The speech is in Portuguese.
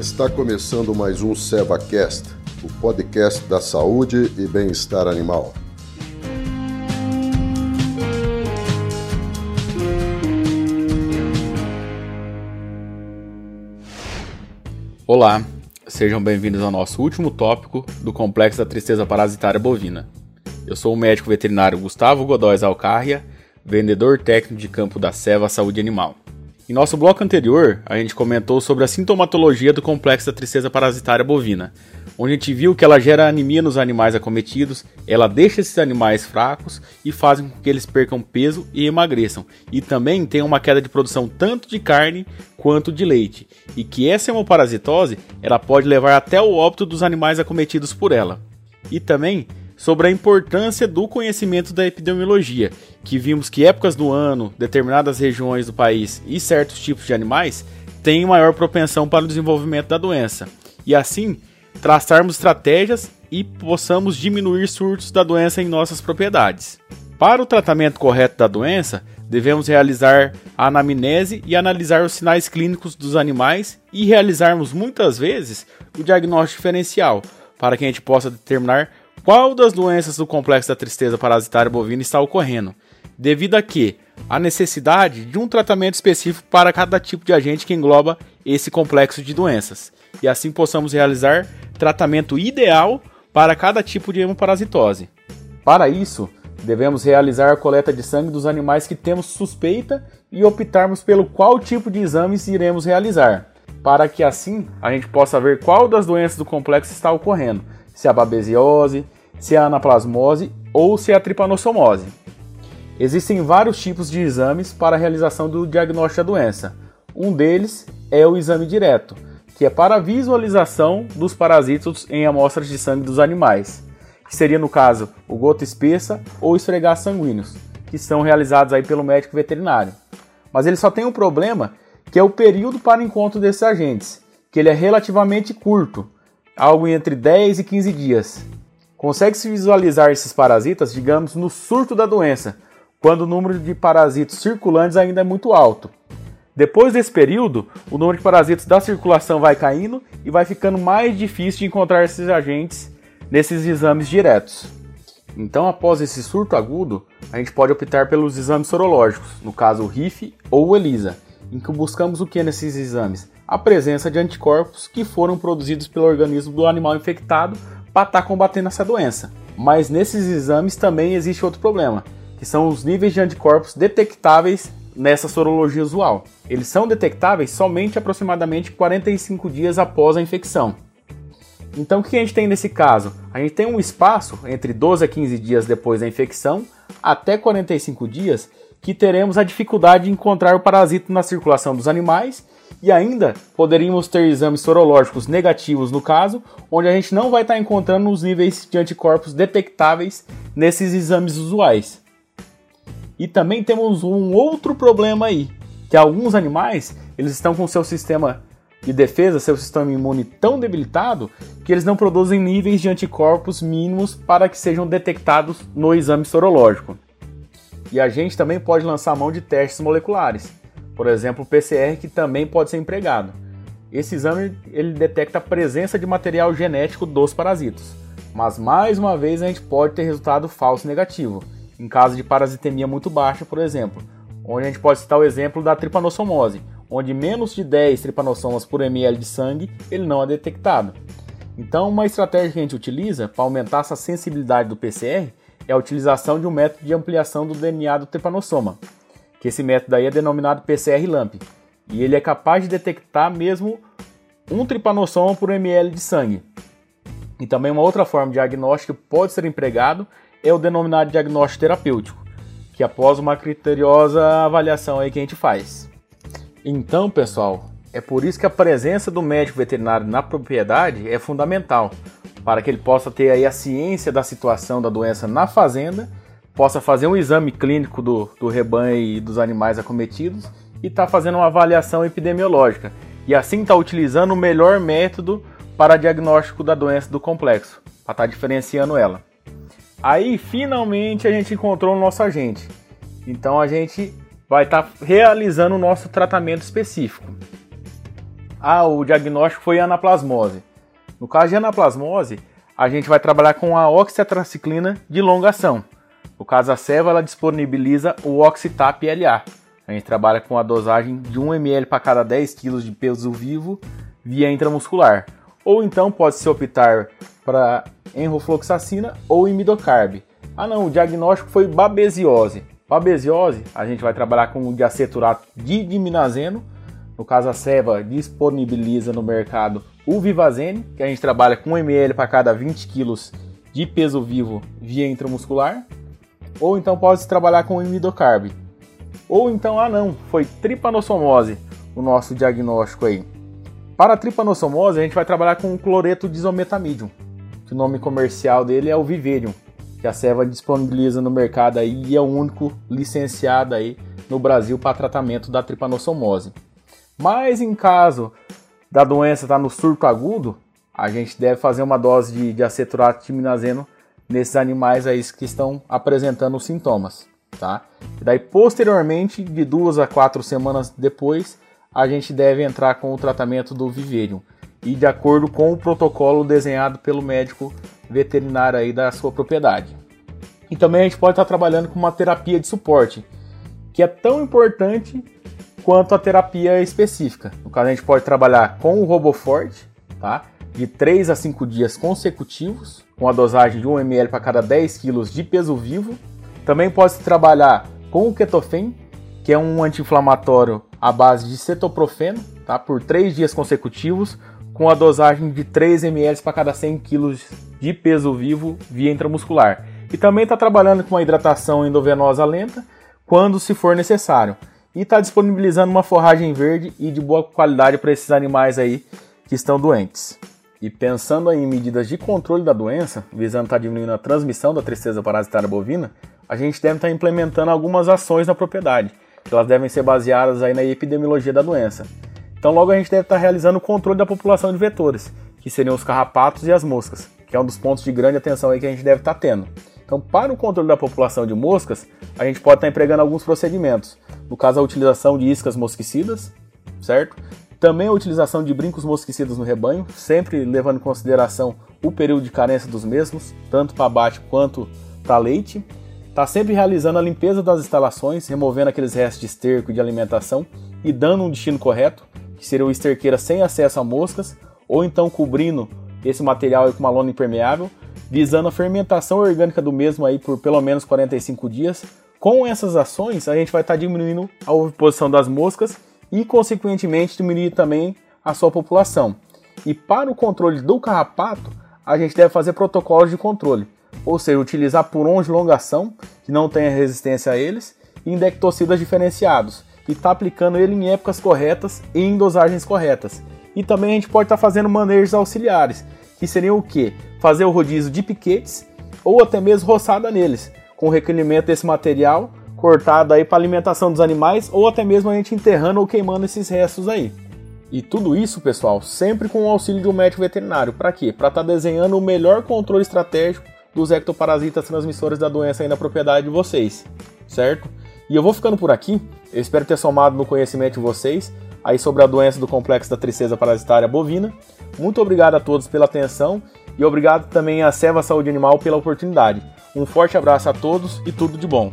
Está começando mais um SevaCast, o podcast da saúde e bem-estar animal. Olá, sejam bem-vindos ao nosso último tópico do complexo da tristeza parasitária bovina. Eu sou o médico veterinário Gustavo Godóis Alcarria, vendedor técnico de campo da Seva Saúde Animal. Em nosso bloco anterior, a gente comentou sobre a sintomatologia do complexo da tristeza parasitária bovina, onde a gente viu que ela gera anemia nos animais acometidos, ela deixa esses animais fracos e faz com que eles percam peso e emagreçam, e também tem uma queda de produção tanto de carne quanto de leite, e que essa hemoparasitose ela pode levar até o óbito dos animais acometidos por ela. E também sobre a importância do conhecimento da epidemiologia, que vimos que épocas do ano, determinadas regiões do país e certos tipos de animais têm maior propensão para o desenvolvimento da doença. E assim, traçarmos estratégias e possamos diminuir surtos da doença em nossas propriedades. Para o tratamento correto da doença, devemos realizar a anamnese e analisar os sinais clínicos dos animais e realizarmos muitas vezes o diagnóstico diferencial, para que a gente possa determinar qual das doenças do complexo da tristeza parasitária bovina está ocorrendo, devido a que a necessidade de um tratamento específico para cada tipo de agente que engloba esse complexo de doenças, e assim possamos realizar tratamento ideal para cada tipo de hemoparasitose. Para isso, devemos realizar a coleta de sangue dos animais que temos suspeita e optarmos pelo qual tipo de exames iremos realizar, para que assim a gente possa ver qual das doenças do complexo está ocorrendo, se é a babesiose, se é a anaplasmose ou se é a tripanossomose. Existem vários tipos de exames para a realização do diagnóstico da doença. Um deles é o exame direto, que é para a visualização dos parasitos em amostras de sangue dos animais, que seria no caso o gota espessa ou esfregar sanguíneos, que são realizados aí pelo médico veterinário. Mas ele só tem um problema, que é o período para encontro desses agentes, que ele é relativamente curto, algo entre 10 e 15 dias. Consegue-se visualizar esses parasitas, digamos, no surto da doença, quando o número de parasitos circulantes ainda é muito alto. Depois desse período, o número de parasitos da circulação vai caindo e vai ficando mais difícil de encontrar esses agentes nesses exames diretos. Então, após esse surto agudo, a gente pode optar pelos exames sorológicos, no caso o RIF ou o ELISA, em que buscamos o que nesses exames? A presença de anticorpos que foram produzidos pelo organismo do animal infectado para estar tá combatendo essa doença. Mas nesses exames também existe outro problema, que são os níveis de anticorpos detectáveis nessa sorologia usual. Eles são detectáveis somente aproximadamente 45 dias após a infecção. Então o que a gente tem nesse caso? A gente tem um espaço entre 12 a 15 dias depois da infecção até 45 dias que teremos a dificuldade de encontrar o parasito na circulação dos animais e ainda poderíamos ter exames sorológicos negativos no caso, onde a gente não vai estar encontrando os níveis de anticorpos detectáveis nesses exames usuais. E também temos um outro problema aí, que alguns animais, eles estão com seu sistema de defesa, seu sistema imune tão debilitado, que eles não produzem níveis de anticorpos mínimos para que sejam detectados no exame sorológico. E a gente também pode lançar mão de testes moleculares por exemplo, o PCR que também pode ser empregado. Esse exame ele detecta a presença de material genético dos parasitos, mas mais uma vez a gente pode ter resultado falso negativo, em caso de parasitemia muito baixa, por exemplo, onde a gente pode citar o exemplo da tripanossomose, onde menos de 10 tripanossomas por ml de sangue ele não é detectado. Então, uma estratégia que a gente utiliza para aumentar essa sensibilidade do PCR é a utilização de um método de ampliação do DNA do tripanossoma, que esse método aí é denominado PCR-LAMP, e ele é capaz de detectar mesmo um tripanossoma por ml de sangue. E também uma outra forma de diagnóstico que pode ser empregado é o denominado diagnóstico terapêutico, que após uma criteriosa avaliação aí que a gente faz. Então, pessoal, é por isso que a presença do médico veterinário na propriedade é fundamental, para que ele possa ter aí a ciência da situação da doença na fazenda possa fazer um exame clínico do, do rebanho e dos animais acometidos e está fazendo uma avaliação epidemiológica. E assim está utilizando o melhor método para diagnóstico da doença do complexo, para estar tá diferenciando ela. Aí finalmente a gente encontrou o nosso agente. Então a gente vai estar tá realizando o nosso tratamento específico. Ah, o diagnóstico foi anaplasmose. No caso de anaplasmose, a gente vai trabalhar com a oxitetraciclina de longa ação. No caso, a Seva ela disponibiliza o Oxitap LA. A gente trabalha com a dosagem de 1 ml para cada 10 kg de peso vivo via intramuscular. Ou então pode-se optar para enrofloxacina ou imidocarb. Ah não, o diagnóstico foi babesiose. Babesiose, a gente vai trabalhar com o diaceturato de diminazeno. No caso, a Seva disponibiliza no mercado o Vivazene, que a gente trabalha com 1 ml para cada 20 kg de peso vivo via intramuscular. Ou então pode-se trabalhar com imidocarb. Ou então, ah não, foi tripanossomose o nosso diagnóstico aí. Para a tripanossomose, a gente vai trabalhar com o cloreto de isometamídium, que o nome comercial dele é o Viverium, que a Seva disponibiliza no mercado aí e é o único licenciado aí no Brasil para tratamento da tripanossomose. Mas em caso da doença estar tá no surto agudo, a gente deve fazer uma dose de, de aceturato de minazeno nesses animais aí que estão apresentando os sintomas, tá? E daí posteriormente, de duas a quatro semanas depois, a gente deve entrar com o tratamento do viverium e de acordo com o protocolo desenhado pelo médico veterinário aí da sua propriedade. E também a gente pode estar trabalhando com uma terapia de suporte, que é tão importante quanto a terapia específica. No caso, a gente pode trabalhar com o RoboFort, tá? De 3 a 5 dias consecutivos, com a dosagem de 1 ml para cada 10 kg de peso vivo. Também pode se trabalhar com o Ketofen, que é um anti-inflamatório à base de cetoprofeno, tá? por 3 dias consecutivos, com a dosagem de 3 ml para cada 100 kg de peso vivo via intramuscular. E também está trabalhando com uma hidratação endovenosa lenta quando se for necessário. E está disponibilizando uma forragem verde e de boa qualidade para esses animais aí que estão doentes. E pensando em medidas de controle da doença, visando estar tá diminuindo a transmissão da tristeza parasitária bovina, a gente deve estar tá implementando algumas ações na propriedade, que elas devem ser baseadas aí na epidemiologia da doença. Então logo a gente deve estar tá realizando o controle da população de vetores, que seriam os carrapatos e as moscas, que é um dos pontos de grande atenção aí que a gente deve estar tendo. Então, para o controle da população de moscas, a gente pode estar empregando alguns procedimentos. No caso, a utilização de iscas mosquicidas, certo? Também a utilização de brincos mosquicidas no rebanho, sempre levando em consideração o período de carência dos mesmos, tanto para abate quanto para leite. Está sempre realizando a limpeza das instalações, removendo aqueles restos de esterco de alimentação e dando um destino correto, que seria o esterqueira sem acesso a moscas, ou então cobrindo esse material com uma lona impermeável, visando a fermentação orgânica do mesmo aí por pelo menos 45 dias. Com essas ações, a gente vai estar tá diminuindo a oposição das moscas e, consequentemente, diminuir também a sua população. E para o controle do carrapato, a gente deve fazer protocolos de controle, ou seja, utilizar purons de longação que não tenha resistência a eles e indectocidas diferenciados, e está aplicando ele em épocas corretas e em dosagens corretas. E também a gente pode estar tá fazendo manejos auxiliares, que seriam o que? Fazer o rodízio de piquetes ou até mesmo roçada neles, com recolhimento desse material cortado aí para alimentação dos animais ou até mesmo a gente enterrando ou queimando esses restos aí. E tudo isso, pessoal, sempre com o auxílio de um médico veterinário. Para quê? Para estar tá desenhando o melhor controle estratégico dos ectoparasitas transmissores da doença aí na propriedade de vocês, certo? E eu vou ficando por aqui. Eu espero ter somado no conhecimento de vocês aí sobre a doença do complexo da tristeza parasitária bovina. Muito obrigado a todos pela atenção e obrigado também à Seva Saúde Animal pela oportunidade. Um forte abraço a todos e tudo de bom.